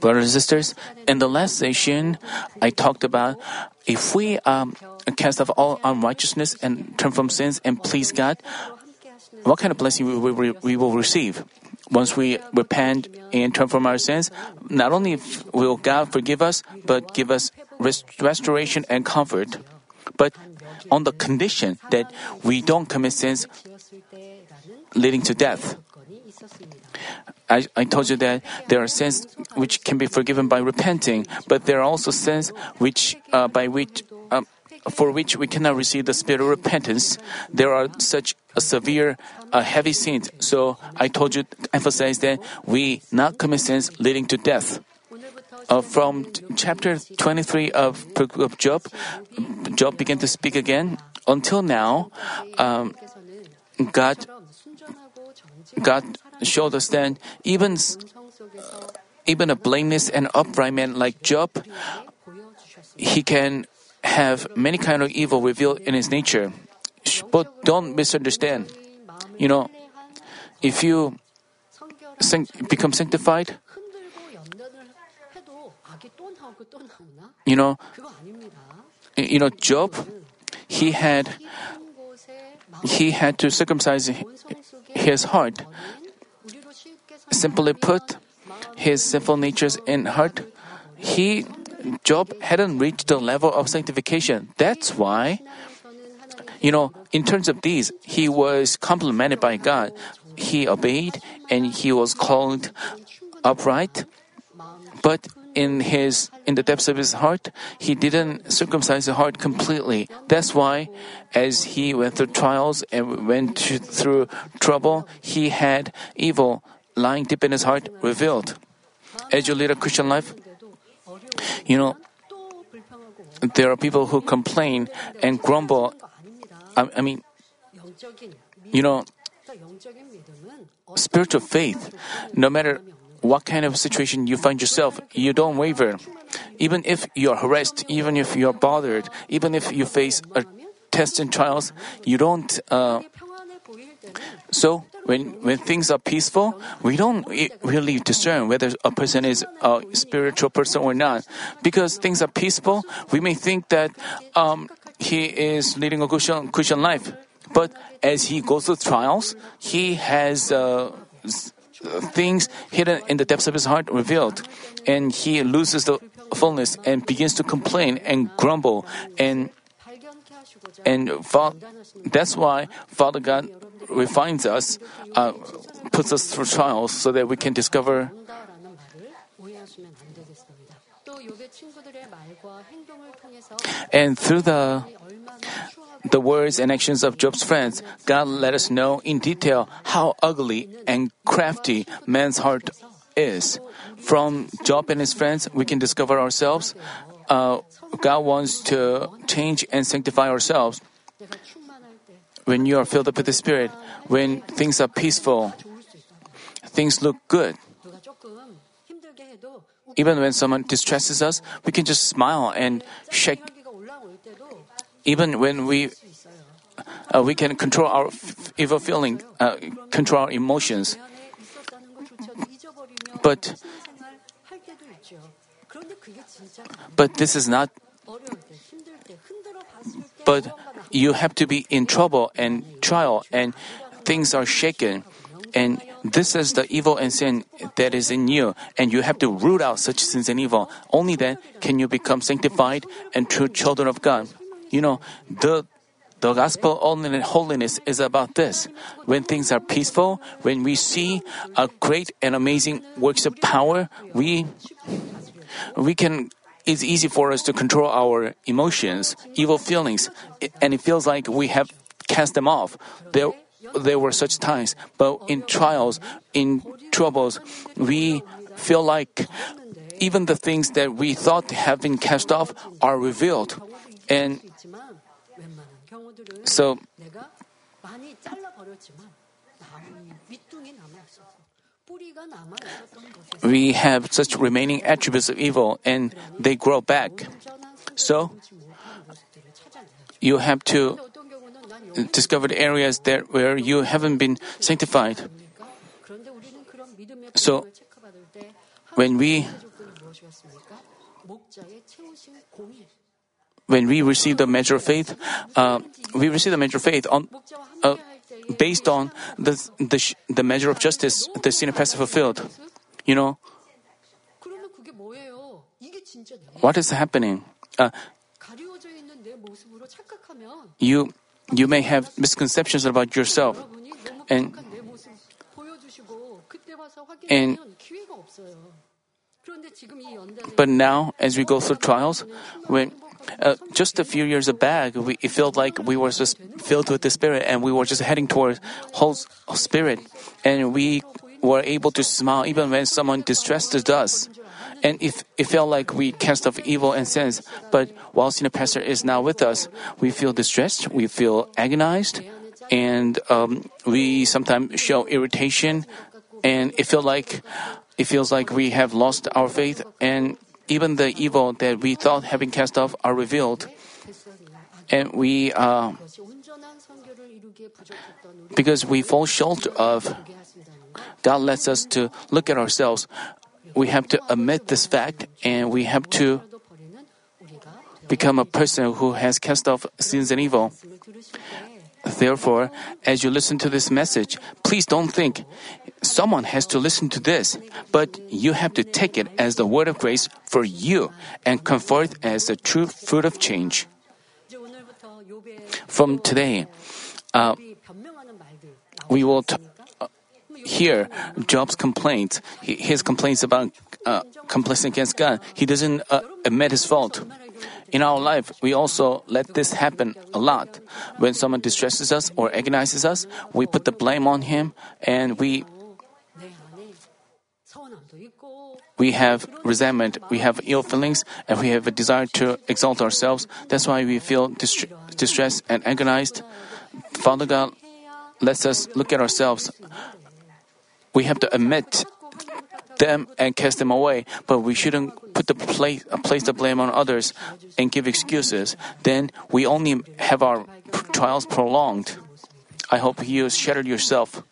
Brothers and sisters, in the last session, I talked about if we um, cast off all unrighteousness and turn from sins and please God, what kind of blessing we, we, we will receive? Once we repent and turn from our sins, not only will God forgive us, but give us rest- restoration and comfort. But on the condition that we don't commit sins leading to death. I, I told you that there are sins which can be forgiven by repenting, but there are also sins which, uh, by which, um, for which we cannot receive the spirit of repentance. There are such a severe, uh, heavy sins. So I told you, to emphasize that we not commit sins leading to death. Uh, from t- chapter 23 of, of Job, Job began to speak again. Until now, um, God God showed us that even even a blameless and upright man like Job, he can have many kind of evil revealed in his nature. But don't misunderstand. You know, if you become sanctified, you know, you know, Job, he had he had to circumcise his heart. Simply put, his sinful natures in heart, he Job hadn't reached the level of sanctification. That's why, you know, in terms of these, he was complimented by God. He obeyed and he was called upright. But in his in the depths of his heart, he didn't circumcise the heart completely. That's why, as he went through trials and went through trouble, he had evil lying deep in his heart revealed. As you lead a Christian life, you know, there are people who complain and grumble. I, I mean, you know, spiritual faith, no matter what kind of situation you find yourself, you don't waver. Even if you are harassed, even if you are bothered, even if you face a test and trials, you don't. Uh, so when when things are peaceful, we don't really discern whether a person is a spiritual person or not. Because things are peaceful, we may think that um, he is leading a Christian, Christian life. But as he goes through trials, he has. Uh, things hidden in the depths of his heart revealed, and he loses the fullness and begins to complain and grumble and and that's why Father God refines us, uh, puts us through trials so that we can discover. And through the the words and actions of Job's friends, God let us know in detail how ugly and crafty man's heart is. From Job and his friends, we can discover ourselves. Uh, God wants to change and sanctify ourselves. When you are filled up with the Spirit, when things are peaceful, things look good. Even when someone distresses us, we can just smile and shake even when we uh, we can control our f- evil feeling, uh, control our emotions. But but this is not. But you have to be in trouble and trial, and things are shaken, and this is the evil and sin that is in you, and you have to root out such sins and evil. Only then can you become sanctified and true children of God. You know, the the gospel only in holiness is about this. When things are peaceful, when we see a great and amazing works of power, we we can it's easy for us to control our emotions, evil feelings, and it feels like we have cast them off. There there were such times, but in trials, in troubles, we feel like even the things that we thought have been cast off are revealed. And so, we have such remaining attributes of evil and they grow back. So, you have to discover the areas that where you haven't been sanctified. So, when we when we receive the measure of faith, uh, we receive the measure of faith on uh, based on the, the, the measure of justice, the sin has fulfilled. You know, what is happening? Uh, you, you may have misconceptions about yourself. And, and but now, as we go through trials, when uh, just a few years back, we, it felt like we were just filled with the Spirit and we were just heading towards whole Spirit, and we were able to smile even when someone distressed us. And if it felt like we cast off evil and sins, but while senior pastor is now with us, we feel distressed, we feel agonized, and um, we sometimes show irritation, and it feel like it feels like we have lost our faith, and even the evil that we thought having cast off are revealed. And we, uh, because we fall short of, God lets us to look at ourselves. We have to admit this fact and we have to become a person who has cast off sins and evil. Therefore, as you listen to this message, please don't think, Someone has to listen to this, but you have to take it as the word of grace for you and come forth as the true fruit of change. From today, uh, we will t- uh, hear Job's complaints, his complaints about uh, complaints against God. He doesn't uh, admit his fault. In our life, we also let this happen a lot. When someone distresses us or agonizes us, we put the blame on him and we we have resentment, we have ill feelings, and we have a desire to exalt ourselves. That's why we feel dist- distressed and agonized. Father God lets us look at ourselves. We have to admit them and cast them away, but we shouldn't put the place, place the blame on others and give excuses. Then we only have our trials prolonged. I hope you shattered yourself.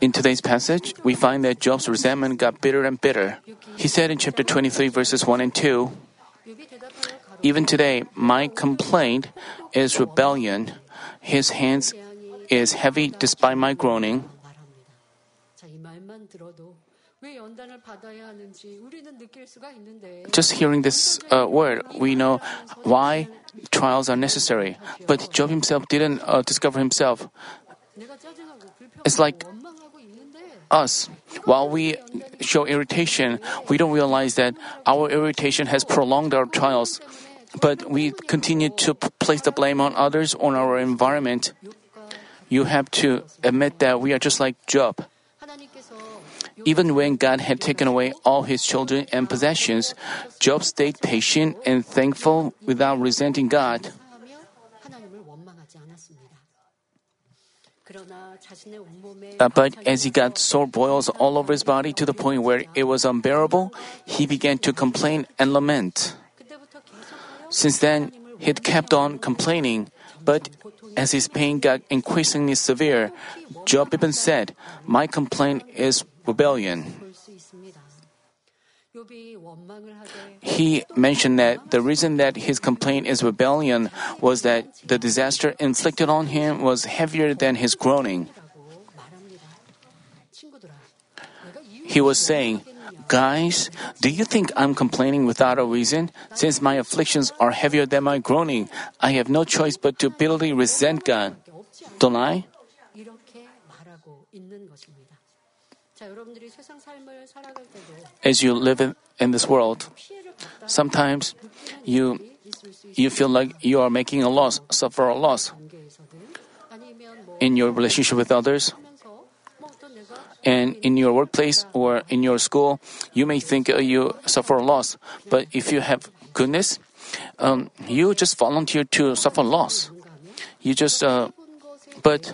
In today's passage, we find that Job's resentment got bitter and bitter. He said in chapter 23, verses 1 and 2, Even today, my complaint is rebellion. His hands is heavy despite my groaning. Just hearing this uh, word, we know why trials are necessary. But Job himself didn't uh, discover himself. It's like us. While we show irritation, we don't realize that our irritation has prolonged our trials, but we continue to place the blame on others, on our environment. You have to admit that we are just like Job. Even when God had taken away all his children and possessions, Job stayed patient and thankful without resenting God. Uh, but as he got sore boils all over his body to the point where it was unbearable, he began to complain and lament. Since then, he'd kept on complaining, but as his pain got increasingly severe, Job even said, My complaint is rebellion. He mentioned that the reason that his complaint is rebellion was that the disaster inflicted on him was heavier than his groaning. He was saying, Guys, do you think I'm complaining without a reason? Since my afflictions are heavier than my groaning, I have no choice but to bitterly resent God. Don't I? as you live in, in this world, sometimes you you feel like you are making a loss, suffer a loss in your relationship with others. And in your workplace or in your school, you may think uh, you suffer a loss. But if you have goodness, um, you just volunteer to suffer loss. You just, uh, but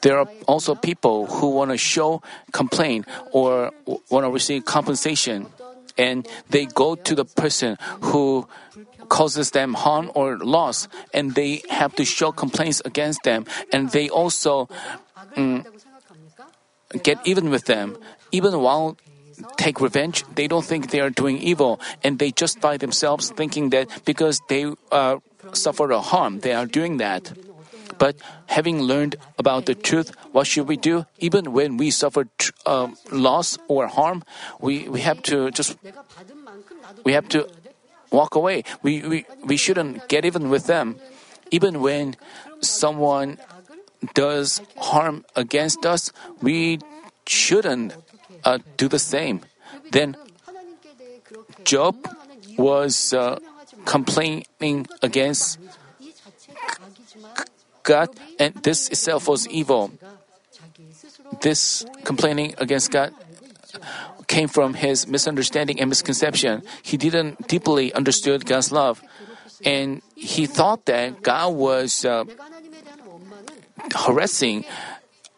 there are also people who want to show complaint or want to receive compensation, and they go to the person who causes them harm or loss, and they have to show complaints against them, and they also mm, get even with them, even while take revenge, they don't think they are doing evil, and they justify themselves thinking that because they uh, suffered a harm, they are doing that. But having learned about the truth, what should we do? Even when we suffer tr- uh, loss or harm, we, we have to just we have to walk away. We, we, we shouldn't get even with them. Even when someone does harm against us, we shouldn't uh, do the same. Then Job was uh, complaining against God, and this itself was evil. This complaining against God came from his misunderstanding and misconception. He didn't deeply understood God's love, and he thought that God was uh, harassing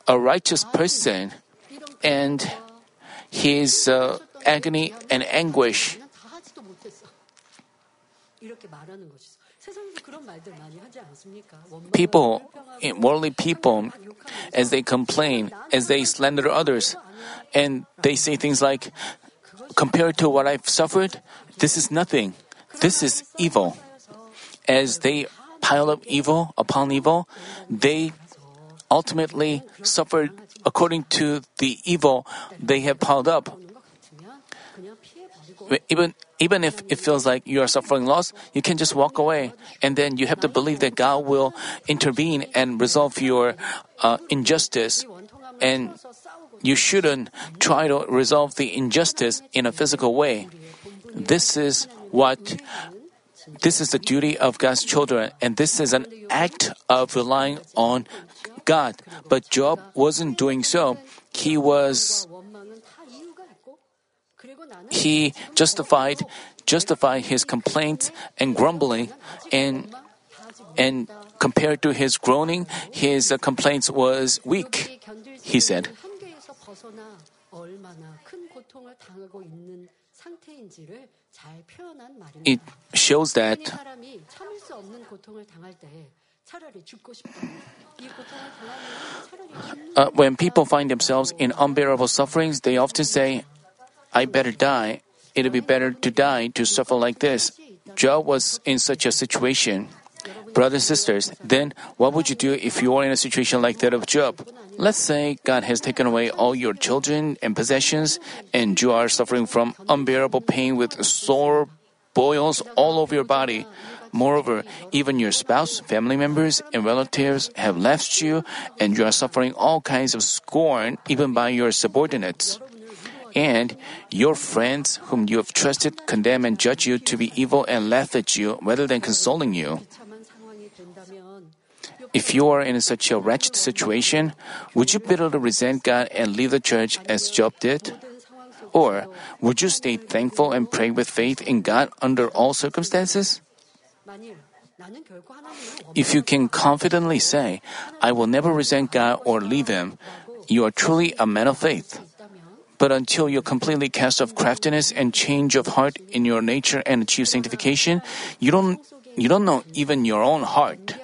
a righteous person, and his uh, agony and anguish People, eh, worldly people, as they complain, as they slander others, and they say things like, compared to what I've suffered, this is nothing. This is evil. As they pile up evil upon evil, they ultimately suffer according to the evil they have piled up. Even even if it feels like you are suffering loss, you can just walk away. And then you have to believe that God will intervene and resolve your uh, injustice. And you shouldn't try to resolve the injustice in a physical way. This is what this is the duty of God's children, and this is an act of relying on God. But Job wasn't doing so. He was he justified justified his complaints and grumbling and and compared to his groaning his complaints was weak he said. It shows that uh, when people find themselves in unbearable sufferings, they often say, i better die it'll be better to die to suffer like this Job was in such a situation Brothers and sisters, then what would you do if you are in a situation like that of Job? Let's say God has taken away all your children and possessions, and you are suffering from unbearable pain with sore boils all over your body. Moreover, even your spouse, family members, and relatives have left you, and you are suffering all kinds of scorn even by your subordinates. And your friends whom you have trusted condemn and judge you to be evil and laugh at you rather than consoling you. If you are in such a wretched situation, would you bitterly resent God and leave the church as Job did? Or would you stay thankful and pray with faith in God under all circumstances? If you can confidently say, I will never resent God or leave Him, you are truly a man of faith. But until you completely cast off craftiness and change of heart in your nature and achieve sanctification, you don't you don't know even your own heart.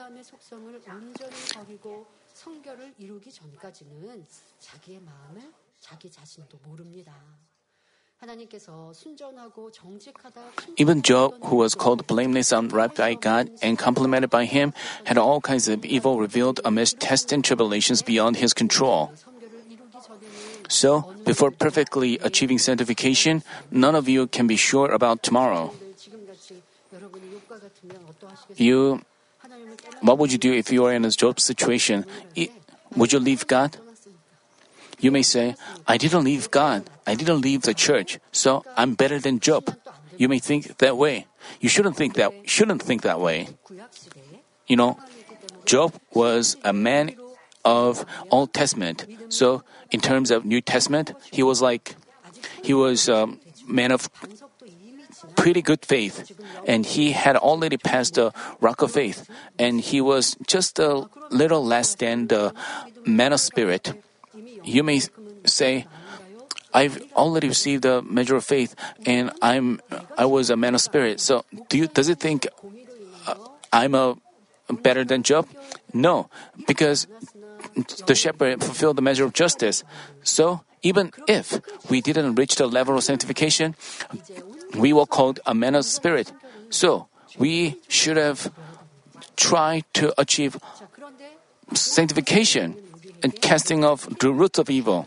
Even Job, who was called blameless and right by God and complimented by Him, had all kinds of evil revealed amidst tests and tribulations beyond his control. So, before perfectly achieving sanctification, none of you can be sure about tomorrow. You, what would you do if you are in a Job situation? Would you leave God? You may say, I didn't leave God. I didn't leave the church, so I'm better than Job. You may think that way. You shouldn't think that shouldn't think that way. You know, Job was a man of Old Testament, so in terms of New Testament, he was like, he was a man of pretty good faith, and he had already passed the rock of faith, and he was just a little less than the man of spirit. You may say, I've already received a measure of faith, and I'm I was a man of spirit. So, do you does it think uh, I'm a better than Job? No, because the shepherd fulfilled the measure of justice. So, even if we didn't reach the level of sanctification, we were called a man of spirit. So, we should have tried to achieve sanctification and casting off the roots of evil.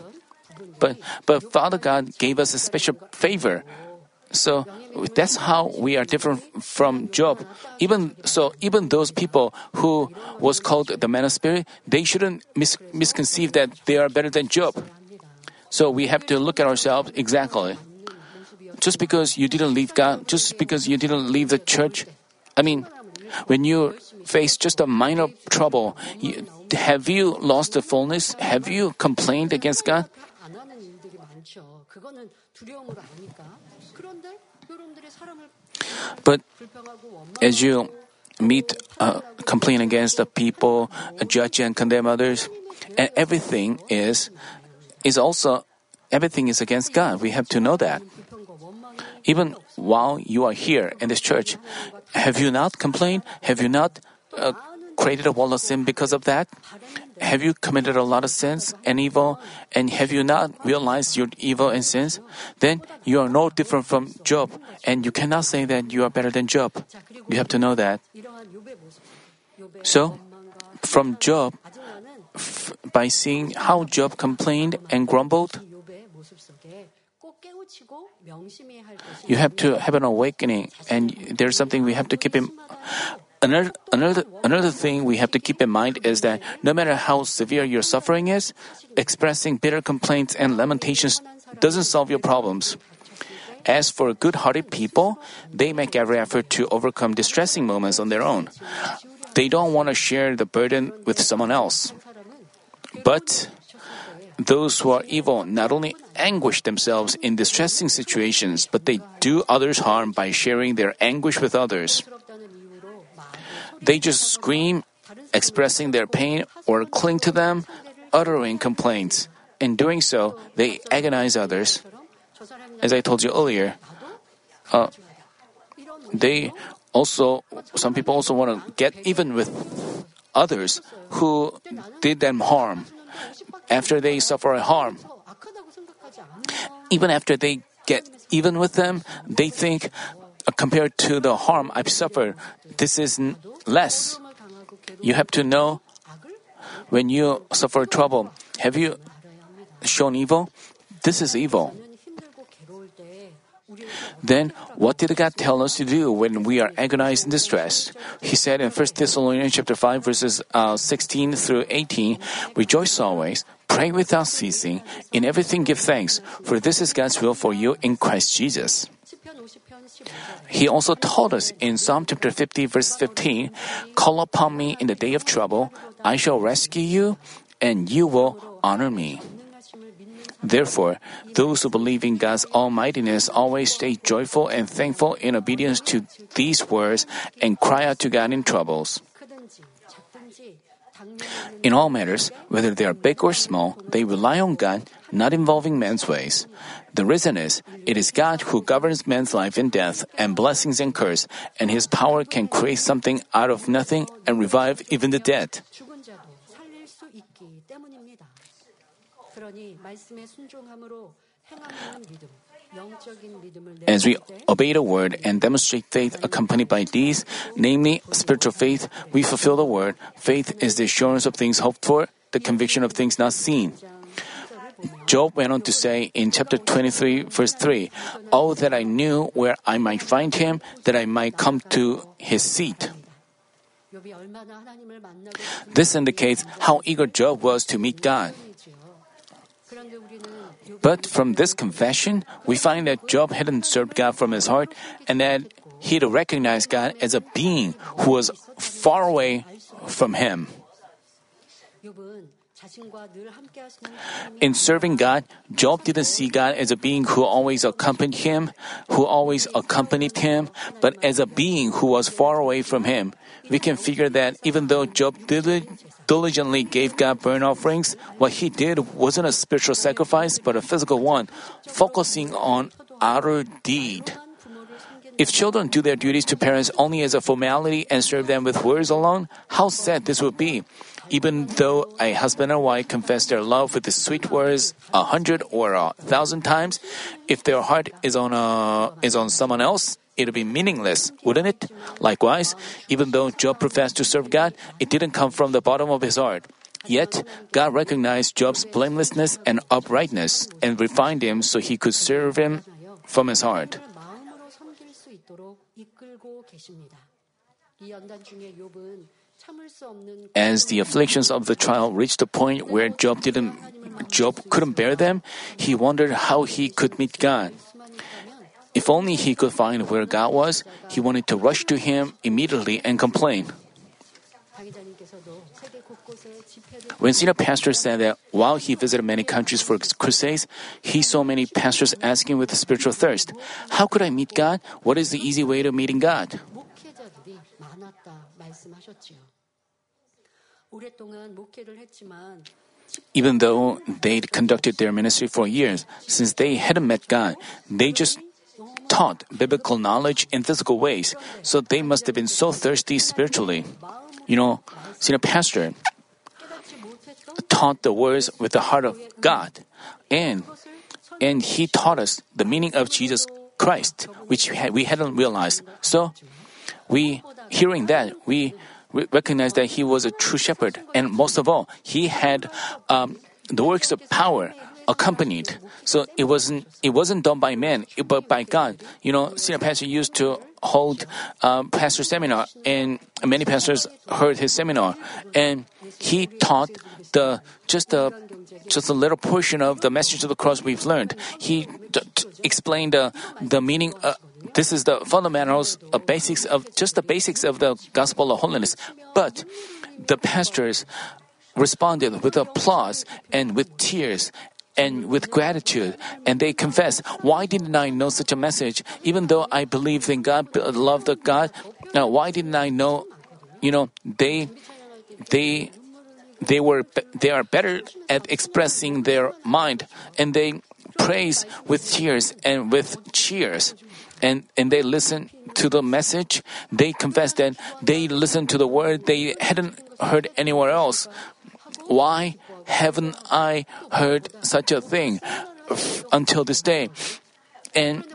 But, but Father God gave us a special favor so that's how we are different from Job. Even so, even those people who was called the man of spirit, they shouldn't mis- misconceive that they are better than Job. So we have to look at ourselves exactly. Just because you didn't leave God, just because you didn't leave the church, I mean, when you face just a minor trouble, you, have you lost the fullness? Have you complained against God? But as you meet, uh, complain against the people, judge and condemn others, and everything is is also everything is against God. We have to know that. Even while you are here in this church, have you not complained? Have you not uh, created a wall of sin because of that? Have you committed a lot of sins and evil, and have you not realized your evil and sins? Then you are no different from Job, and you cannot say that you are better than Job. You have to know that. So, from Job, f- by seeing how Job complained and grumbled, you have to have an awakening, and there's something we have to keep in Another, another, another thing we have to keep in mind is that no matter how severe your suffering is, expressing bitter complaints and lamentations doesn't solve your problems. As for good hearted people, they make every effort to overcome distressing moments on their own. They don't want to share the burden with someone else. But those who are evil not only anguish themselves in distressing situations, but they do others harm by sharing their anguish with others. They just scream, expressing their pain, or cling to them, uttering complaints. In doing so, they agonize others. As I told you earlier, uh, they also, some people also want to get even with others who did them harm after they suffer a harm. Even after they get even with them, they think, compared to the harm I've suffered, this is less. You have to know when you suffer trouble, have you shown evil? This is evil. Then, what did God tell us to do when we are agonized and distressed? He said in 1 Thessalonians chapter 5, verses uh, 16 through 18, Rejoice always, pray without ceasing, in everything give thanks, for this is God's will for you in Christ Jesus. He also taught us in Psalm chapter 50, verse 15 Call upon me in the day of trouble, I shall rescue you, and you will honor me. Therefore, those who believe in God's almightiness always stay joyful and thankful in obedience to these words and cry out to God in troubles. In all matters, whether they are big or small, they rely on God not involving man's ways. The reason is, it is God who governs man's life and death and blessings and curse, and his power can create something out of nothing and revive even the dead. As we obey the word and demonstrate faith accompanied by these, namely spiritual faith, we fulfill the word. Faith is the assurance of things hoped for, the conviction of things not seen. Job went on to say in chapter 23, verse 3, Oh, that I knew where I might find him, that I might come to his seat. This indicates how eager Job was to meet God. But from this confession, we find that Job hadn't served God from his heart and that he'd recognized God as a being who was far away from him. In serving God, Job didn't see God as a being who always accompanied him, who always accompanied him, but as a being who was far away from him. We can figure that even though Job diligently gave God burnt offerings, what he did wasn't a spiritual sacrifice but a physical one, focusing on outer deed. If children do their duties to parents only as a formality and serve them with words alone, how sad this would be. Even though a husband and wife confess their love with the sweet words a hundred or a thousand times, if their heart is on a, is on someone else, it'll be meaningless, wouldn't it? Likewise, even though Job professed to serve God, it didn't come from the bottom of his heart. Yet, God recognized Job's blamelessness and uprightness and refined him so he could serve him from his heart. As the afflictions of the trial reached a point where Job didn't Job couldn't bear them, he wondered how he could meet God. If only he could find where God was, he wanted to rush to him immediately and complain. When senior pastor said that while he visited many countries for crusades, he saw many pastors asking with a spiritual thirst, How could I meet God? What is the easy way to meeting God? Even though they'd conducted their ministry for years, since they hadn't met God, they just taught biblical knowledge in physical ways, so they must have been so thirsty spiritually. You know, senior pastor taught the words with the heart of God, and and he taught us the meaning of Jesus Christ, which we hadn't realized. So, we hearing that we re- recognize that he was a true shepherd, and most of all, he had um, the works of power accompanied. So it wasn't it wasn't done by men, but by God. You know, senior pastor used to hold um, pastor seminar, and many pastors heard his seminar, and he taught the just a just a little portion of the message of the cross we've learned. He d- t- explained the the meaning. Uh, this is the fundamentals, uh, basics of just the basics of the gospel of holiness. But the pastors responded with applause and with tears and with gratitude, and they confess, "Why didn't I know such a message? Even though I believed in God, loved the God, now why didn't I know?" You know, they they they were they are better at expressing their mind and they praise with tears and with cheers and and they listen to the message. They confess that they listened to the word. They hadn't heard anywhere else. Why haven't i heard such a thing until this day? And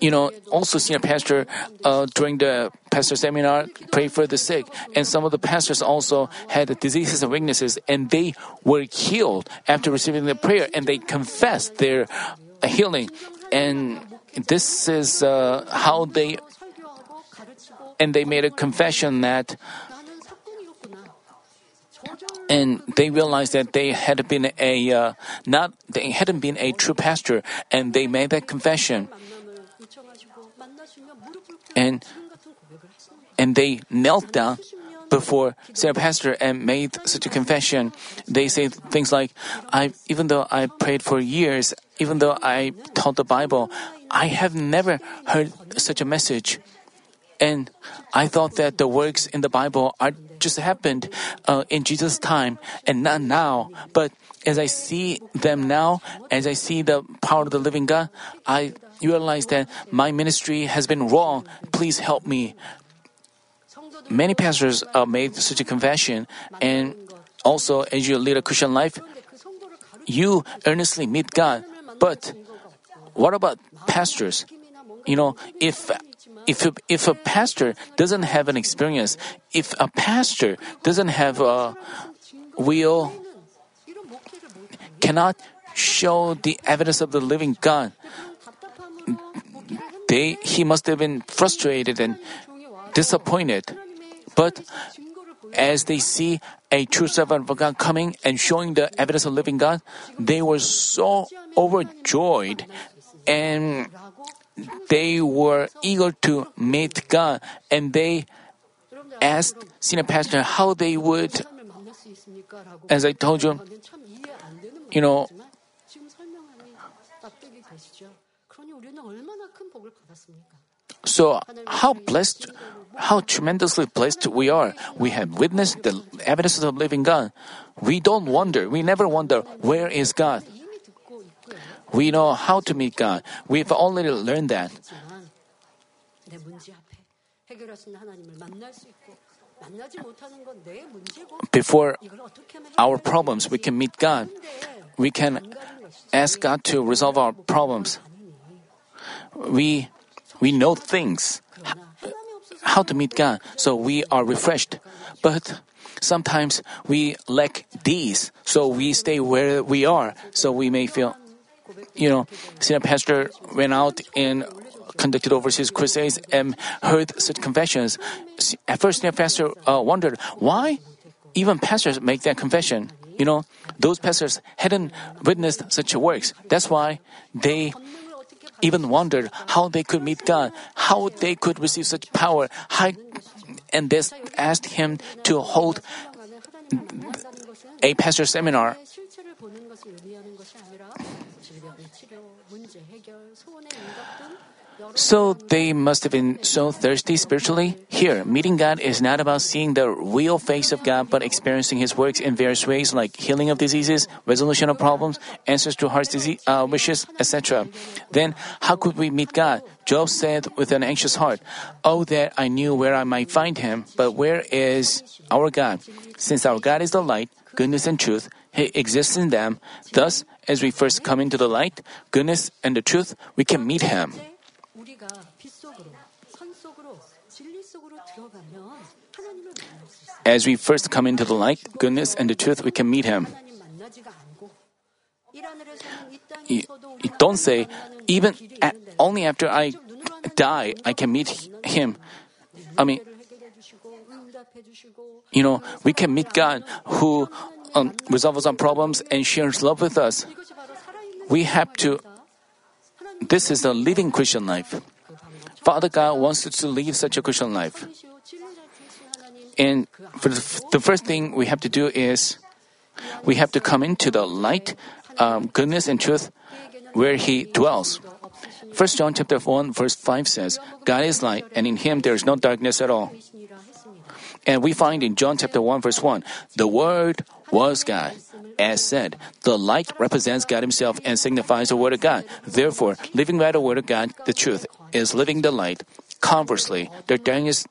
you know, also senior pastor uh, during the pastor seminar pray for the sick, and some of the pastors also had diseases and weaknesses, and they were healed after receiving the prayer, and they confessed their healing, and this is uh, how they and they made a confession that and they realized that they had been a uh, not they hadn't been a true pastor and they made that confession. And and they knelt down before their pastor and made such a confession. They say things like i even though i prayed for years even though i taught the bible I have never heard such a message. And I thought that the works in the Bible are just happened uh, in Jesus' time and not now. But as I see them now, as I see the power of the living God, I realize that my ministry has been wrong. Please help me. Many pastors uh, made such a confession, and also as you lead a Christian life, you earnestly meet God, but what about pastors? You know, if if if a pastor doesn't have an experience, if a pastor doesn't have a will, cannot show the evidence of the living God, they he must have been frustrated and disappointed. But as they see a true servant of God coming and showing the evidence of living God, they were so overjoyed and they were eager to meet God and they asked senior pastor how they would as I told you you know so how blessed how tremendously blessed we are. We have witnessed the evidences of living God. We don't wonder we never wonder where is God? We know how to meet God. We've only learned that. Before our problems, we can meet God. We can ask God to resolve our problems. We, we know things, how to meet God, so we are refreshed. But sometimes we lack these, so we stay where we are, so we may feel you know, senior pastor went out and conducted overseas crusades and heard such confessions. At first, senior pastor uh, wondered why even pastors make that confession. You know, those pastors hadn't witnessed such works. That's why they even wondered how they could meet God, how they could receive such power. and they asked him to hold a pastor seminar. So they must have been so thirsty spiritually. Here, meeting God is not about seeing the real face of God, but experiencing His works in various ways, like healing of diseases, resolution of problems, answers to heart's disease, uh, wishes, etc. Then, how could we meet God? Job said with an anxious heart, "Oh, that I knew where I might find Him! But where is our God? Since our God is the light, goodness, and truth, he exists in them. Thus, as we first come into the light, goodness, and the truth, we can meet Him. As we first come into the light, goodness, and the truth, we can meet Him. You don't say, even at, only after I die, I can meet Him. I mean, you know, we can meet God who um, resolve some problems and shares love with us. We have to. This is the living Christian life. Father God wants us to live such a Christian life. And the first thing we have to do is we have to come into the light, um, goodness, and truth where He dwells. 1 John chapter 1 verse 5 says, God is light and in him there is no darkness at all. And we find in John chapter 1 verse 1, the word was God. As said, the light represents God Himself and signifies the Word of God. Therefore, living by the Word of God, the truth, is living the light. Conversely, the darkness,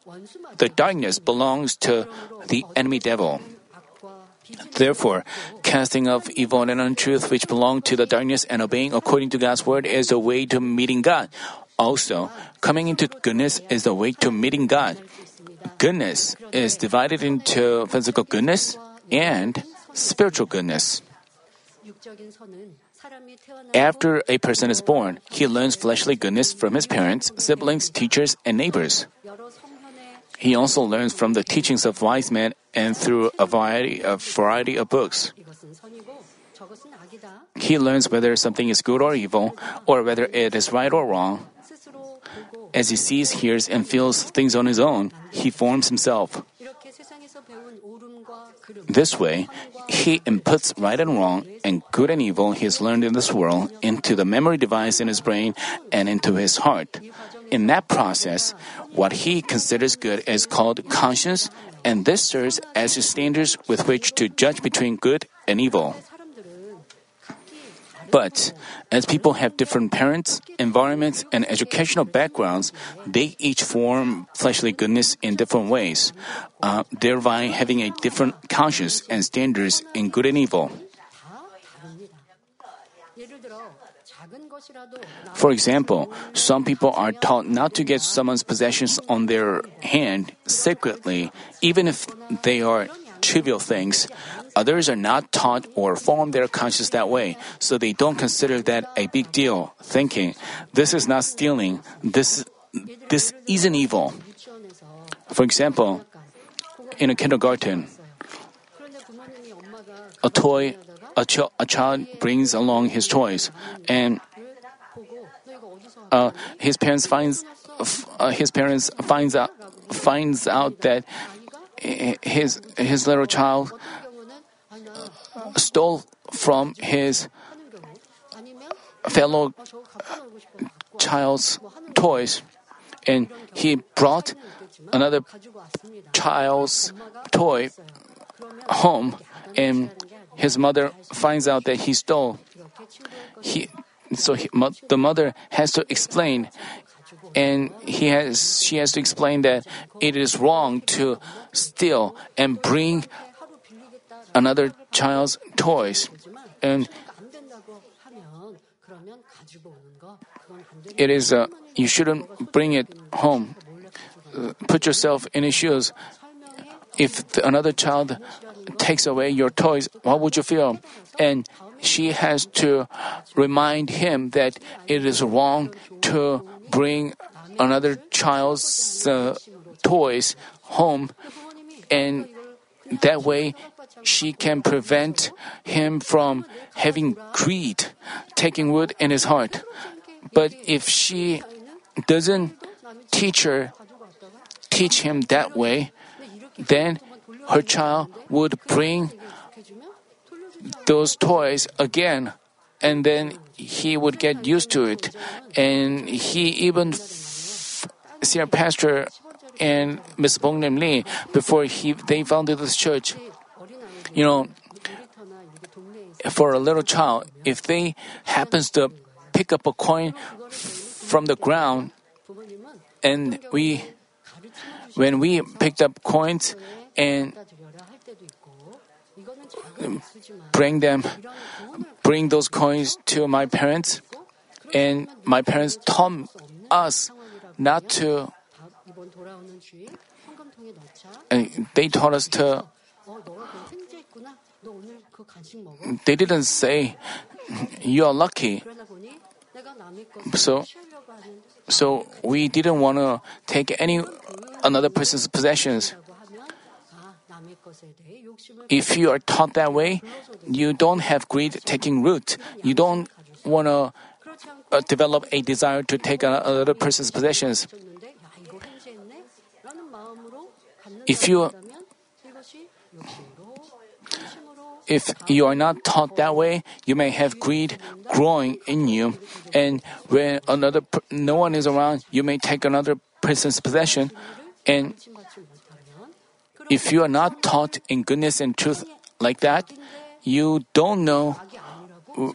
the darkness belongs to the enemy devil. Therefore, casting off evil and untruth which belong to the darkness and obeying according to God's word is the way to meeting God. Also, coming into goodness is the way to meeting God. Goodness is divided into physical goodness and spiritual goodness. After a person is born, he learns fleshly goodness from his parents, siblings, teachers, and neighbors. He also learns from the teachings of wise men and through a variety, variety of books. He learns whether something is good or evil, or whether it is right or wrong. As he sees, hears, and feels things on his own, he forms himself. This way, he inputs right and wrong and good and evil he has learned in this world into the memory device in his brain and into his heart. In that process, what he considers good is called conscience, and this serves as his standards with which to judge between good and evil. But as people have different parents, environments, and educational backgrounds, they each form fleshly goodness in different ways, uh, thereby having a different conscience and standards in good and evil. For example, some people are taught not to get someone's possessions on their hand secretly, even if they are trivial things, Others are not taught or form their conscience that way, so they don't consider that a big deal, thinking, this is not stealing, this, this isn't evil. For example, in a kindergarten, a toy, a, ch- a child brings along his toys, and uh, his parents finds uh, his parents finds out finds out that his his little child stole from his fellow child's toys and he brought another child's toy home and his mother finds out that he stole. He so he, the mother has to explain and he has she has to explain that it is wrong to steal and bring another child's toys. And it is, uh, you shouldn't bring it home. Uh, put yourself in his shoes. If the, another child takes away your toys, what would you feel? And she has to remind him that it is wrong to bring another child's uh, toys home, and that way she can prevent him from having greed taking root in his heart. But if she doesn't teach her, teach him that way, then her child would bring those toys again and then he would get used to it and he even f- see our pastor and Miss Bong Lee before he they founded this church you know, for a little child, if they happens to pick up a coin from the ground, and we, when we picked up coins and bring them, bring those coins to my parents, and my parents told us not to. And they told us to they didn't say, You are lucky. So, so we didn't want to take any another person's possessions. If you are taught that way, you don't have greed taking root. You don't want to uh, develop a desire to take another person's possessions. If you If you are not taught that way, you may have greed growing in you. And when another no one is around, you may take another person's possession. And if you are not taught in goodness and truth like that, you don't know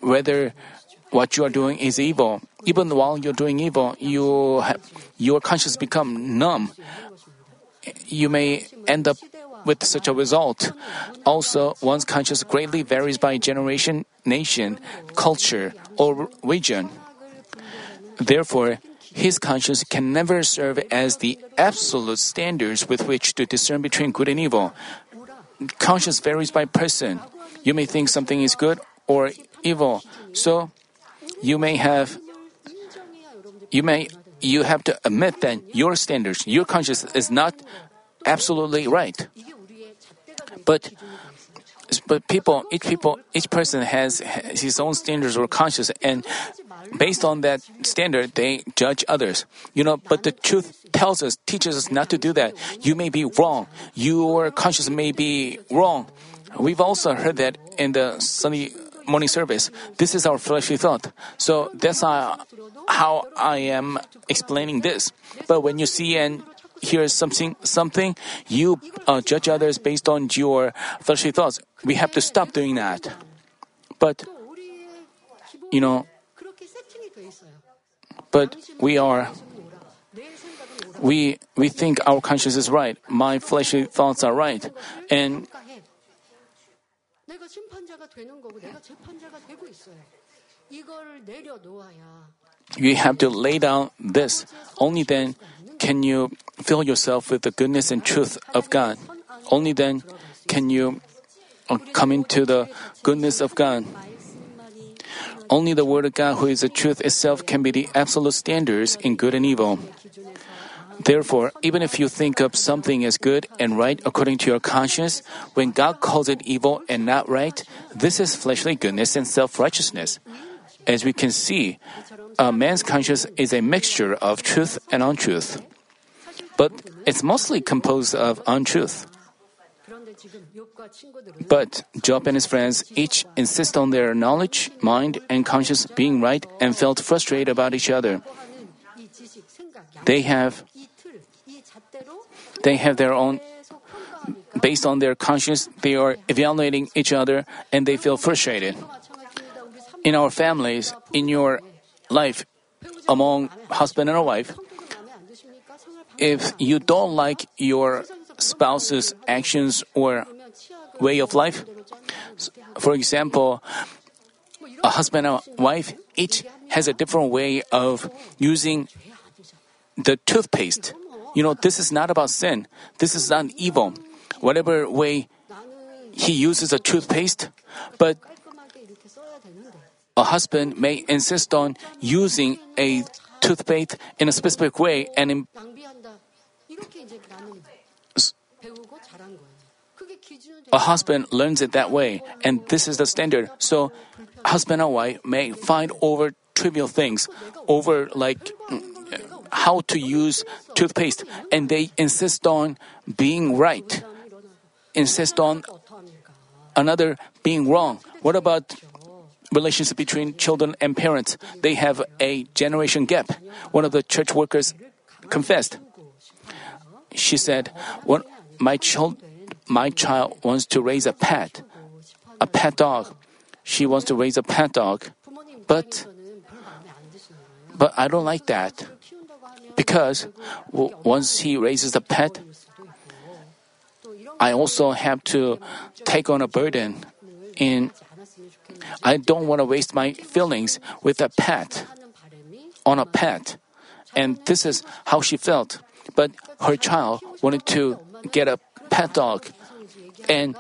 whether what you are doing is evil. Even while you're doing evil, you have, your conscience become numb. You may end up with such a result. Also, one's conscience greatly varies by generation, nation, culture, or region. Therefore, his conscience can never serve as the absolute standards with which to discern between good and evil. Conscience varies by person. You may think something is good or evil, so you may have you may you have to admit that your standards, your conscience is not absolutely right. But but people, each people, each person has his own standards or conscience, and based on that standard, they judge others. You know, but the truth tells us, teaches us not to do that. You may be wrong. Your conscience may be wrong. We've also heard that in the Sunday morning service. This is our fleshly thought. So that's uh, how I am explaining this. But when you see and hear something, something, you uh, judge others based on your fleshly thoughts. We have to stop doing that. But 또 우리의 기본 you know, 그렇게 세팅이 돼 있어요. but we are 당신은 오라. 내 생각은 오라. we we think our conscience is right. My fleshly thoughts are right, and 평가해. 내가 심판자가 되는 거고 내가 재판자가 되고 있어요. 이걸 내려놓아야 you have to lay down this. Only then can you fill yourself with the goodness and truth of God. Only then can you uh, come into the goodness of God. Only the Word of God, who is the truth itself, can be the absolute standards in good and evil. Therefore, even if you think of something as good and right according to your conscience, when God calls it evil and not right, this is fleshly goodness and self righteousness. As we can see, a man's conscience is a mixture of truth and untruth, but it's mostly composed of untruth. But Job and his friends each insist on their knowledge, mind, and conscience being right and felt frustrated about each other. They have they have their own based on their conscience they are evaluating each other and they feel frustrated. In our families, in your life, among husband and wife, if you don't like your spouse's actions or way of life, for example, a husband and wife each has a different way of using the toothpaste. You know, this is not about sin. This is not evil. Whatever way he uses a toothpaste, but a husband may insist on using a toothpaste in a specific way and in a husband learns it that way, and this is the standard. So, husband and wife may fight over trivial things, over like how to use toothpaste, and they insist on being right, insist on another being wrong. What about relationship between children and parents. They have a generation gap. One of the church workers confessed. She said, well, my, child, my child wants to raise a pet, a pet dog. She wants to raise a pet dog. But, but I don't like that. Because once he raises a pet, I also have to take on a burden in I don't want to waste my feelings with a pet, on a pet. And this is how she felt. But her child wanted to get a pet dog. And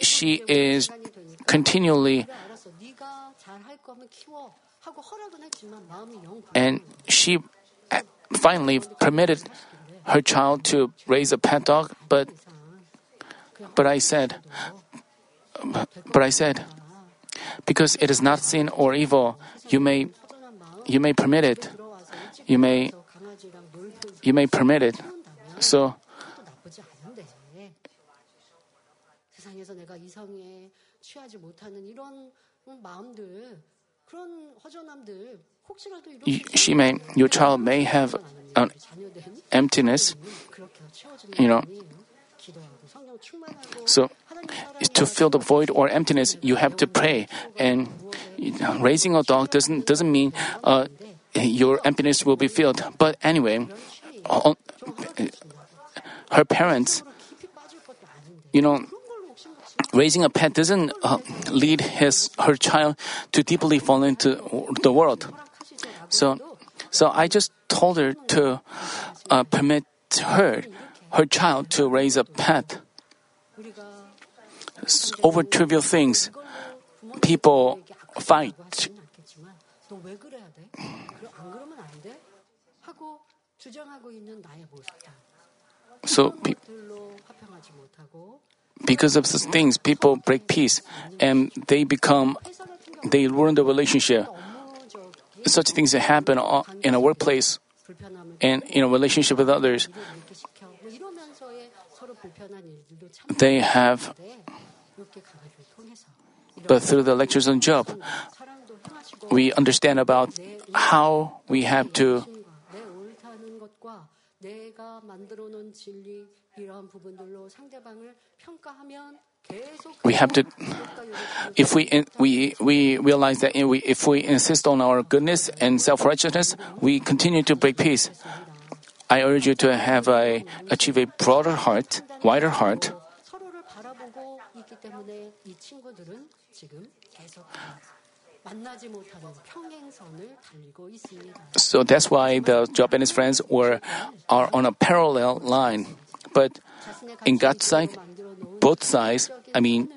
she is continually and she finally permitted her child to raise a pet dog but but I said but I said because it is not sin or evil, you may you may permit it. You may you may permit it. So she may, your child may have an emptiness, you know. So to fill the void or emptiness, you have to pray. And raising a dog doesn't doesn't mean uh, your emptiness will be filled. But anyway, uh, her parents, you know, raising a pet doesn't uh, lead his her child to deeply fall into the world. So, so I just told her to uh, permit her her child to raise a pet over trivial things, people fight. So, because of such things, people break peace and they become, they ruin the relationship. Such things happen in a workplace and in a relationship with others. They have but through the lectures on Job, we understand about how we have to we have to if we we we realize that if we insist on our goodness and self-righteousness we continue to break peace. I urge you to have a achieve a broader heart wider heart. So that's why the Job and his friends were are on a parallel line. But in God's sight, both sides, I mean,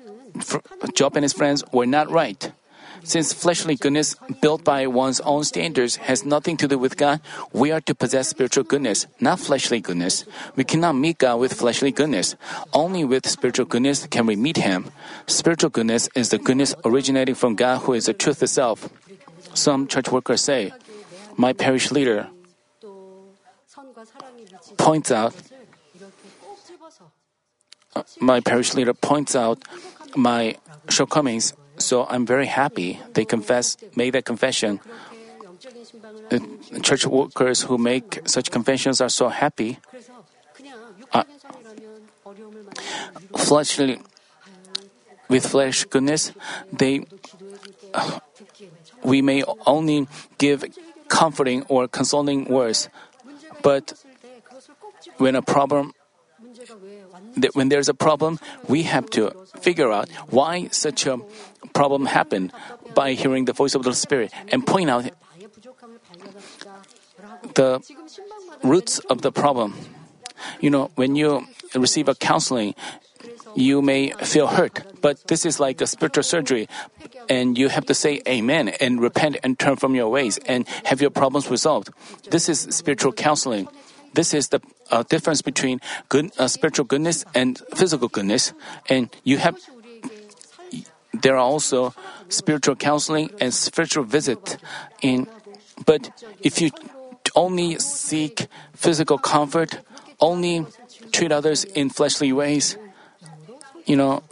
Job and his friends were not right. Since fleshly goodness built by one's own standards has nothing to do with God, we are to possess spiritual goodness, not fleshly goodness. We cannot meet God with fleshly goodness. Only with spiritual goodness can we meet Him. Spiritual goodness is the goodness originating from God who is the truth itself. Some church workers say, My parish leader points out, uh, my parish leader points out my shortcomings so I'm very happy they confess, made that confession. Uh, church workers who make such confessions are so happy. Uh, fleshly, with flesh goodness, they uh, we may only give comforting or consoling words, but when a problem when there's a problem, we have to figure out why such a problem happened by hearing the voice of the Spirit and point out the roots of the problem. You know, when you receive a counseling, you may feel hurt, but this is like a spiritual surgery, and you have to say amen and repent and turn from your ways and have your problems resolved. This is spiritual counseling. This is the uh, difference between good, uh, spiritual goodness and physical goodness. And you have, there are also spiritual counseling and spiritual visit. In, but if you only seek physical comfort, only treat others in fleshly ways, you know,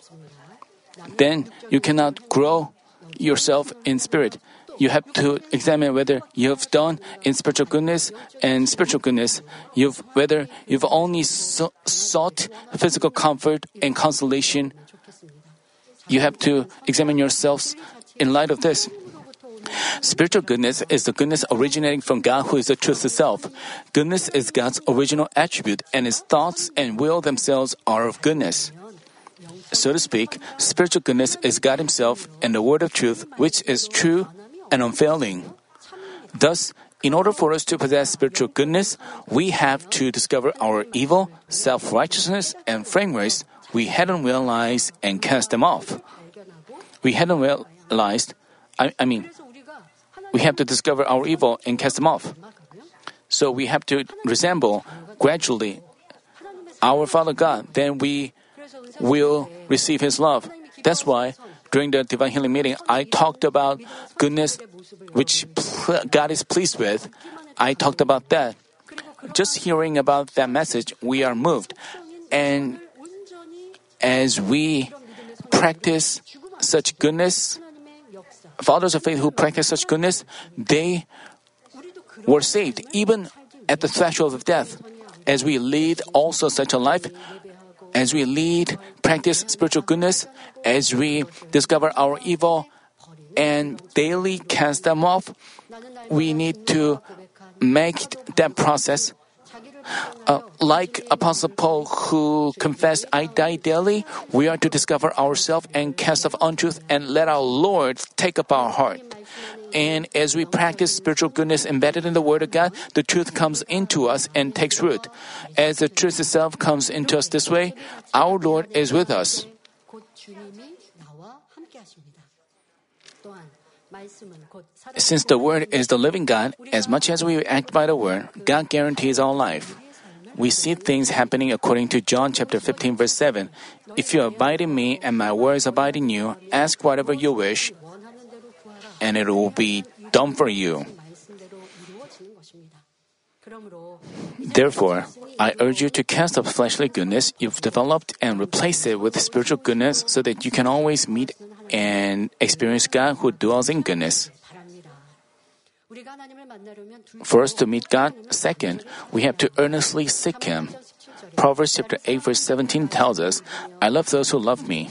then you cannot grow yourself in spirit. You have to examine whether you have done in spiritual goodness and spiritual goodness. You've whether you've only so, sought physical comfort and consolation. You have to examine yourselves in light of this. Spiritual goodness is the goodness originating from God who is the truth itself. Goodness is God's original attribute, and his thoughts and will themselves are of goodness. So to speak, spiritual goodness is God Himself and the Word of truth, which is true and unfailing. Thus, in order for us to possess spiritual goodness, we have to discover our evil, self righteousness, and frameworks we hadn't realized and cast them off. We hadn't realized, I, I mean, we have to discover our evil and cast them off. So we have to resemble gradually our Father God, then we will receive His love. That's why during the divine healing meeting, I talked about goodness which God is pleased with. I talked about that. Just hearing about that message, we are moved. And as we practice such goodness, fathers of faith who practice such goodness, they were saved even at the threshold of death. As we lead also such a life, as we lead, practice spiritual goodness, as we discover our evil and daily cast them off, we need to make that process uh, like Apostle Paul who confessed, I die daily, we are to discover ourselves and cast off untruth and let our Lord take up our heart. And as we practice spiritual goodness embedded in the Word of God, the truth comes into us and takes root. As the truth itself comes into us this way, our Lord is with us. Since the Word is the living God, as much as we act by the Word, God guarantees our life. We see things happening according to John chapter 15 verse 7. If you abide in me and my words abide in you, ask whatever you wish and it will be done for you. Therefore, I urge you to cast off fleshly goodness you've developed and replace it with spiritual goodness so that you can always meet and experience God who dwells in goodness. For us to meet God, second, we have to earnestly seek Him. Proverbs chapter 8 verse 17 tells us, I love those who love me,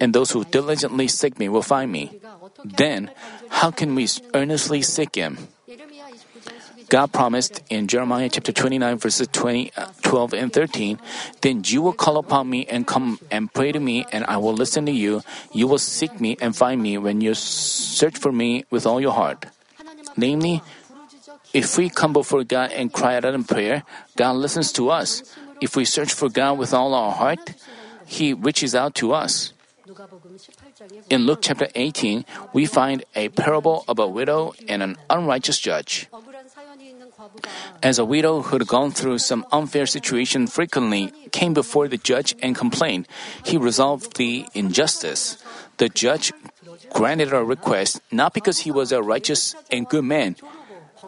and those who diligently seek me will find me. Then, how can we earnestly seek Him? God promised in Jeremiah chapter 29 verses 20, uh, 12 and 13, then you will call upon me and come and pray to me and I will listen to you. You will seek me and find me when you search for me with all your heart. Namely, if we come before God and cry out in prayer, God listens to us. If we search for God with all our heart, He reaches out to us. In Luke chapter 18, we find a parable of a widow and an unrighteous judge. As a widow who had gone through some unfair situation frequently came before the judge and complained, he resolved the injustice. The judge granted her request not because he was a righteous and good man,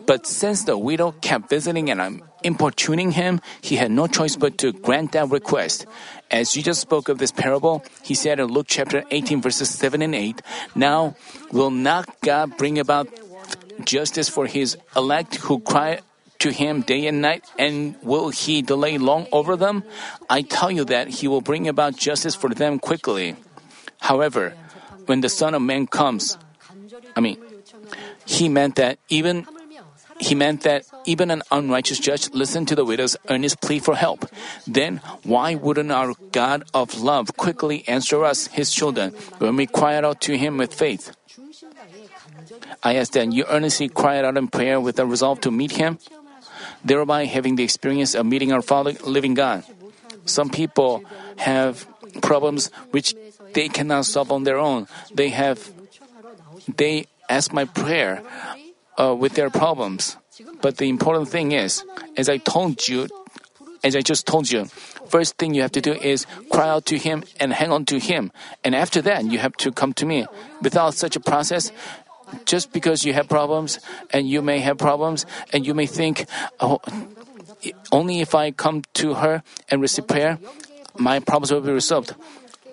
but since the widow kept visiting and um, importuning him, he had no choice but to grant that request. As Jesus spoke of this parable, he said in Luke chapter 18 verses 7 and 8, Now will not God bring about justice for his elect who cry to him day and night, and will he delay long over them? I tell you that he will bring about justice for them quickly. However, when the Son of Man comes, I mean, he meant that even he meant that even an unrighteous judge listened to the widow's earnest plea for help. Then, why wouldn't our God of love quickly answer us, his children, when we cry out to him with faith? I ask that you earnestly cry out in prayer with a resolve to meet him, thereby having the experience of meeting our Father, living God. Some people have problems which they cannot solve on their own. They have, they ask my prayer uh, with their problems. But the important thing is, as I told you, as I just told you, first thing you have to do is cry out to Him and hang on to Him. And after that, you have to come to me. Without such a process, just because you have problems and you may have problems and you may think, oh, only if I come to her and receive prayer, my problems will be resolved.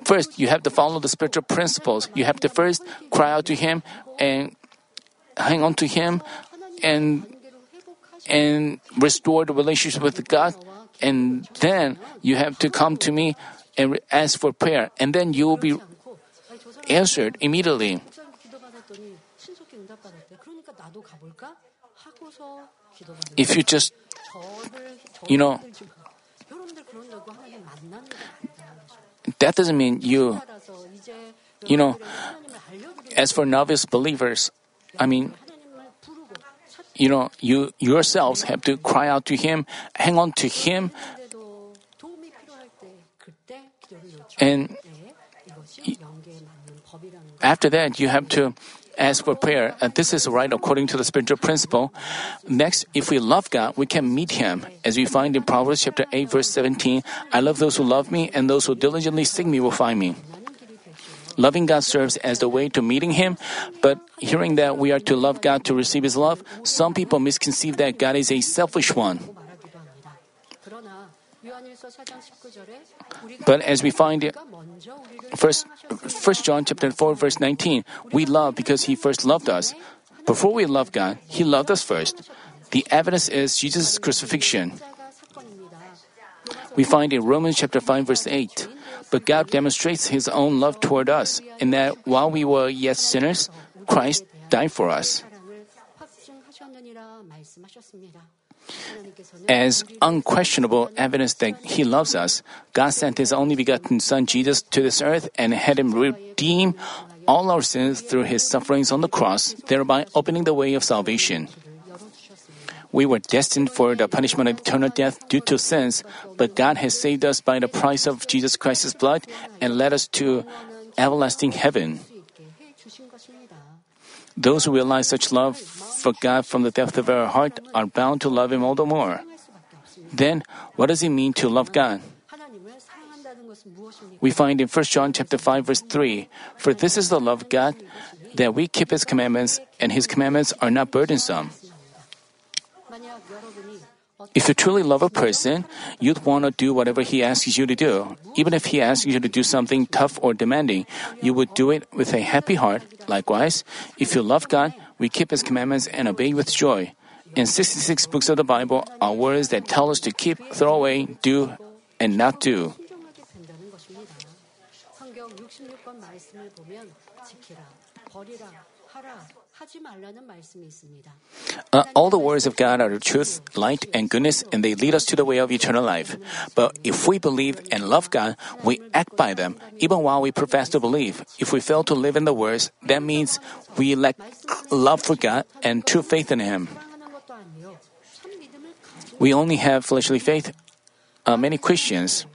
First, you have to follow the spiritual principles. You have to first cry out to Him and hang on to Him and and restore the relationship with God. And then you have to come to me and ask for prayer. And then you will be answered immediately. if you just, you know, that doesn't mean you, you know, as for novice believers, I mean, you know, you yourselves have to cry out to Him, hang on to Him, and after that, you have to ask for prayer. And this is right according to the spiritual principle. Next, if we love God, we can meet Him. As we find in Proverbs chapter 8, verse 17, I love those who love me, and those who diligently seek me will find me. Loving God serves as the way to meeting Him, but hearing that we are to love God to receive His love, some people misconceive that God is a selfish one. But as we find it, first, first John chapter 4 verse 19, we love because he first loved us. Before we love God, he loved us first. The evidence is Jesus' crucifixion. We find in Romans chapter 5 verse 8, but God demonstrates his own love toward us in that while we were yet sinners, Christ died for us. As unquestionable evidence that He loves us, God sent His only begotten Son Jesus to this earth and had Him redeem all our sins through His sufferings on the cross, thereby opening the way of salvation. We were destined for the punishment of eternal death due to sins, but God has saved us by the price of Jesus Christ's blood and led us to everlasting heaven. Those who realize such love for God from the depth of their heart are bound to love Him all the more. Then, what does it mean to love God? We find in 1 John chapter 5 verse 3, "For this is the love of God, that we keep his commandments, and his commandments are not burdensome." If you truly love a person, you'd want to do whatever he asks you to do. Even if he asks you to do something tough or demanding, you would do it with a happy heart. Likewise, if you love God, we keep his commandments and obey with joy. In 66 books of the Bible are words that tell us to keep, throw away, do, and not do. Uh, all the words of God are truth, light, and goodness, and they lead us to the way of eternal life. But if we believe and love God, we act by them, even while we profess to believe. If we fail to live in the words, that means we lack love for God and true faith in Him. We only have fleshly faith. Uh, many Christians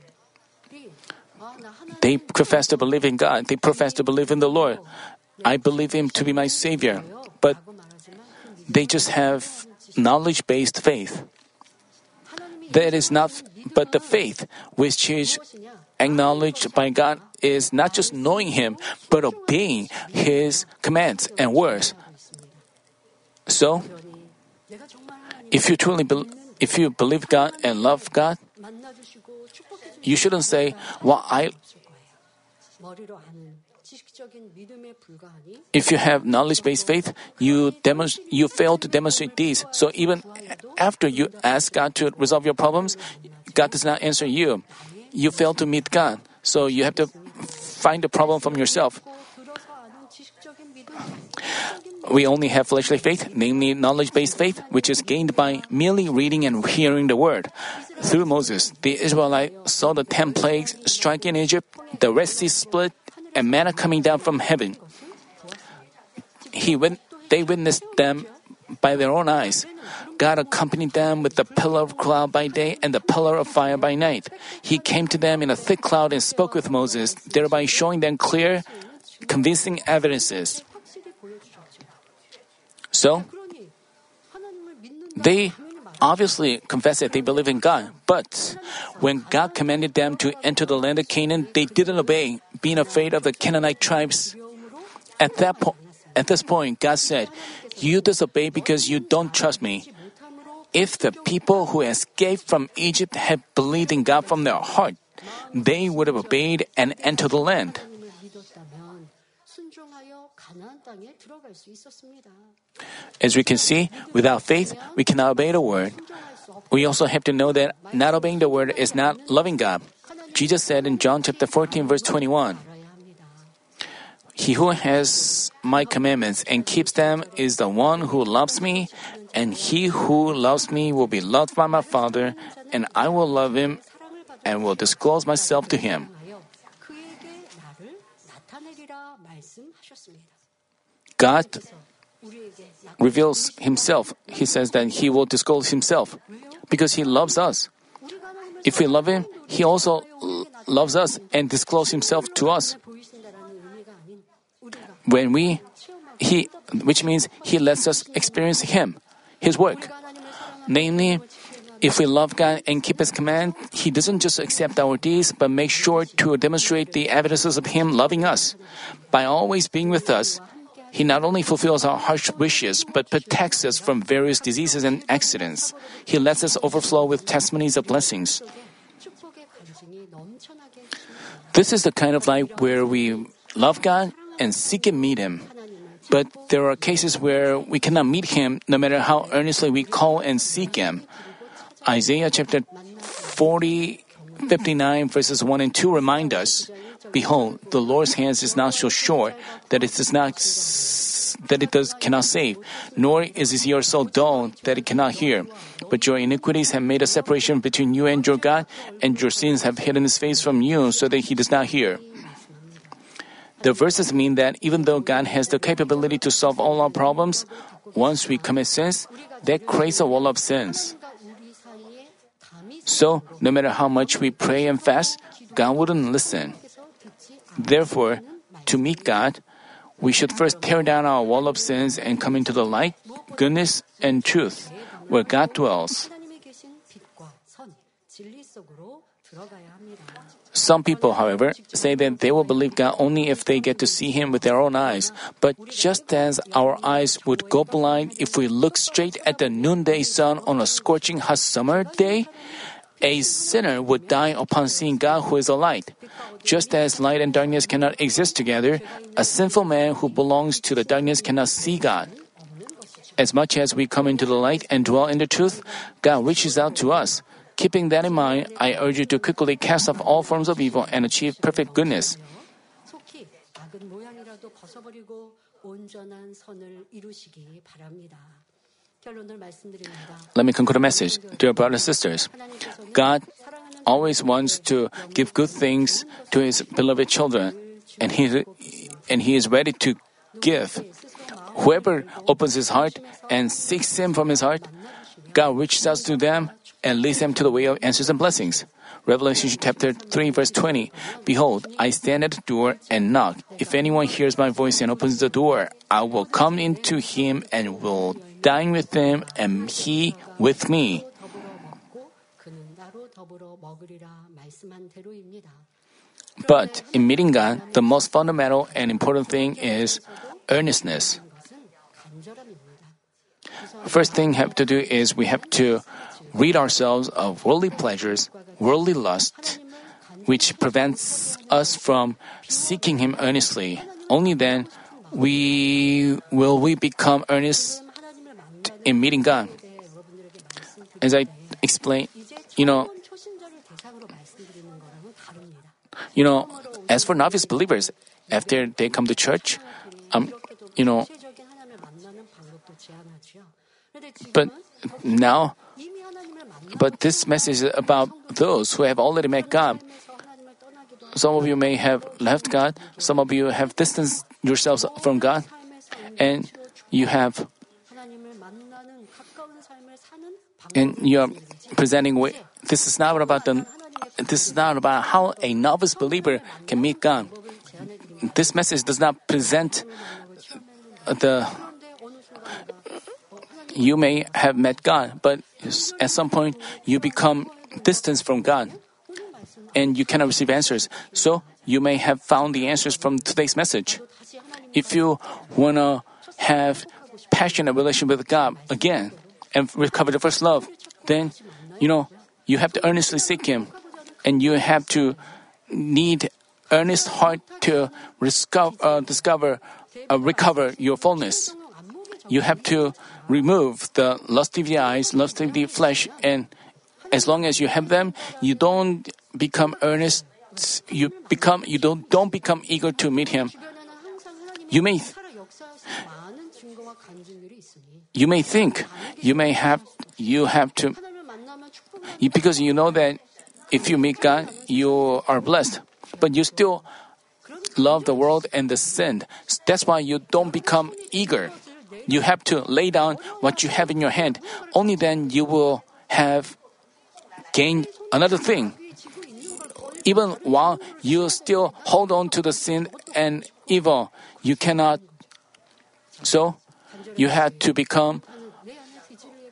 they profess to believe in God, they profess to believe in the Lord, I believe him to be my Savior, but they just have knowledge based faith. That is not, but the faith which is acknowledged by God is not just knowing Him, but obeying His commands and words. So, if you truly be, if you believe God and love God, you shouldn't say, "Well, I." If you have knowledge based faith, you, demonst- you fail to demonstrate these. So even after you ask God to resolve your problems, God does not answer you. You fail to meet God. So you have to find the problem from yourself. We only have fleshly faith, namely knowledge based faith, which is gained by merely reading and hearing the word. Through Moses, the Israelites saw the ten plagues strike in Egypt, the Red Sea split, and manna coming down from heaven. He went, they witnessed them by their own eyes. God accompanied them with the pillar of cloud by day and the pillar of fire by night. He came to them in a thick cloud and spoke with Moses, thereby showing them clear, convincing evidences. So, they obviously confessed that they believe in God. But when God commanded them to enter the land of Canaan, they didn't obey, being afraid of the Canaanite tribes. At that po- at this point, God said, "You disobey because you don't trust me." If the people who escaped from Egypt had believed in God from their heart, they would have obeyed and entered the land. As we can see, without faith, we cannot obey the word. We also have to know that not obeying the word is not loving God. Jesus said in John chapter 14 verse 21, He who has my commandments and keeps them is the one who loves me, and he who loves me will be loved by my Father, and I will love him and will disclose myself to him. God reveals Himself. He says that He will disclose Himself because He loves us. If we love Him, He also loves us and discloses Himself to us. When we, He, which means He lets us experience Him, His work. Namely, if we love God and keep His command, He doesn't just accept our deeds, but makes sure to demonstrate the evidences of Him loving us. By always being with us, he not only fulfills our harsh wishes, but protects us from various diseases and accidents. He lets us overflow with testimonies of blessings. This is the kind of life where we love God and seek and meet Him. But there are cases where we cannot meet Him no matter how earnestly we call and seek Him. Isaiah chapter 40, 59, verses 1 and 2 remind us Behold, the Lord's hands is not so sure that it does not that it does cannot save, nor is his ear so dull that it cannot hear. But your iniquities have made a separation between you and your God, and your sins have hidden his face from you so that he does not hear. The verses mean that even though God has the capability to solve all our problems, once we commit sins, that creates a wall of sins. So, no matter how much we pray and fast, God wouldn't listen. Therefore, to meet God, we should first tear down our wall of sins and come into the light, goodness, and truth where God dwells. Some people, however, say that they will believe God only if they get to see Him with their own eyes. But just as our eyes would go blind if we look straight at the noonday sun on a scorching hot summer day, a sinner would die upon seeing God who is a light. Just as light and darkness cannot exist together, a sinful man who belongs to the darkness cannot see God. As much as we come into the light and dwell in the truth, God reaches out to us. Keeping that in mind, I urge you to quickly cast off all forms of evil and achieve perfect goodness. 속히 악은 모양이라도 벗어버리고 온전한 선을 이루시기 바랍니다. Let me conclude a message. Dear brothers and sisters, God always wants to give good things to his beloved children, and he, and he is ready to give. Whoever opens his heart and seeks him from his heart, God reaches out to them and leads them to the way of answers and blessings. Revelation chapter 3, verse 20. Behold, I stand at the door and knock. If anyone hears my voice and opens the door, I will come into him and will dying with him, and he with me. But in meeting God, the most fundamental and important thing is earnestness. First thing we have to do is we have to rid ourselves of worldly pleasures, worldly lust, which prevents us from seeking Him earnestly. Only then we will we become earnest in meeting God. As I explained, you know, you know, as for novice believers, after they come to church, um, you know, but now, but this message is about those who have already met God. Some of you may have left God. Some of you have distanced yourselves from God, and you have and you're presenting. This is not about the. This is not about how a novice believer can meet God. This message does not present the. You may have met God, but at some point you become distant from God, and you cannot receive answers. So you may have found the answers from today's message. If you wanna have passionate relation with God again, and recover the first love, then, you know, you have to earnestly seek Him. And you have to need earnest heart to discover, uh, discover uh, recover your fullness. You have to remove the lust of the eyes, lust of the flesh, and as long as you have them, you don't become earnest. You become you don't don't become eager to meet Him. You may you may think you may have you have to because you know that if you meet God, you are blessed, but you still love the world and the sin. That's why you don't become eager. You have to lay down what you have in your hand. Only then you will have gained another thing. Even while you still hold on to the sin and evil, you cannot. So, you had to become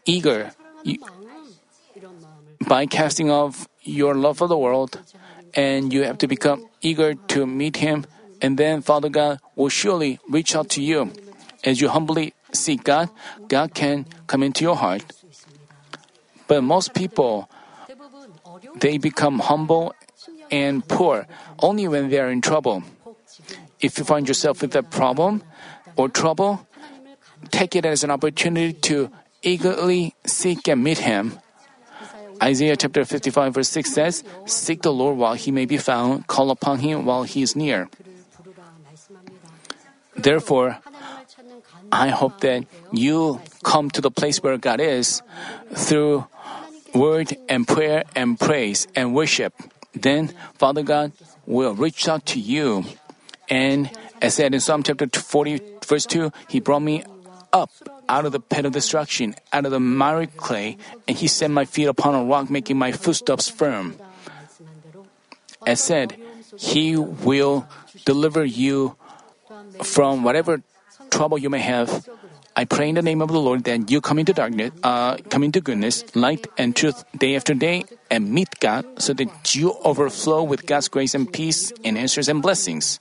eager by casting off your love for the world, and you have to become eager to meet Him, and then Father God will surely reach out to you. As you humbly seek God, God can come into your heart. But most people, they become humble and poor only when they are in trouble. If you find yourself with a problem or trouble, take it as an opportunity to eagerly seek and meet him. Isaiah chapter 55 verse 6 says, Seek the Lord while he may be found, call upon him while he is near. Therefore, I hope that you come to the place where God is through word and prayer and praise and worship. Then Father God will reach out to you. And as said in Psalm chapter 40, verse 2, He brought me up out of the pit of destruction, out of the miry clay, and he set my feet upon a rock, making my footsteps firm. As said, he will deliver you from whatever trouble you may have. I pray in the name of the Lord that you come into darkness, uh, come into goodness, light, and truth day after day, and meet God, so that you overflow with God's grace and peace and answers and blessings.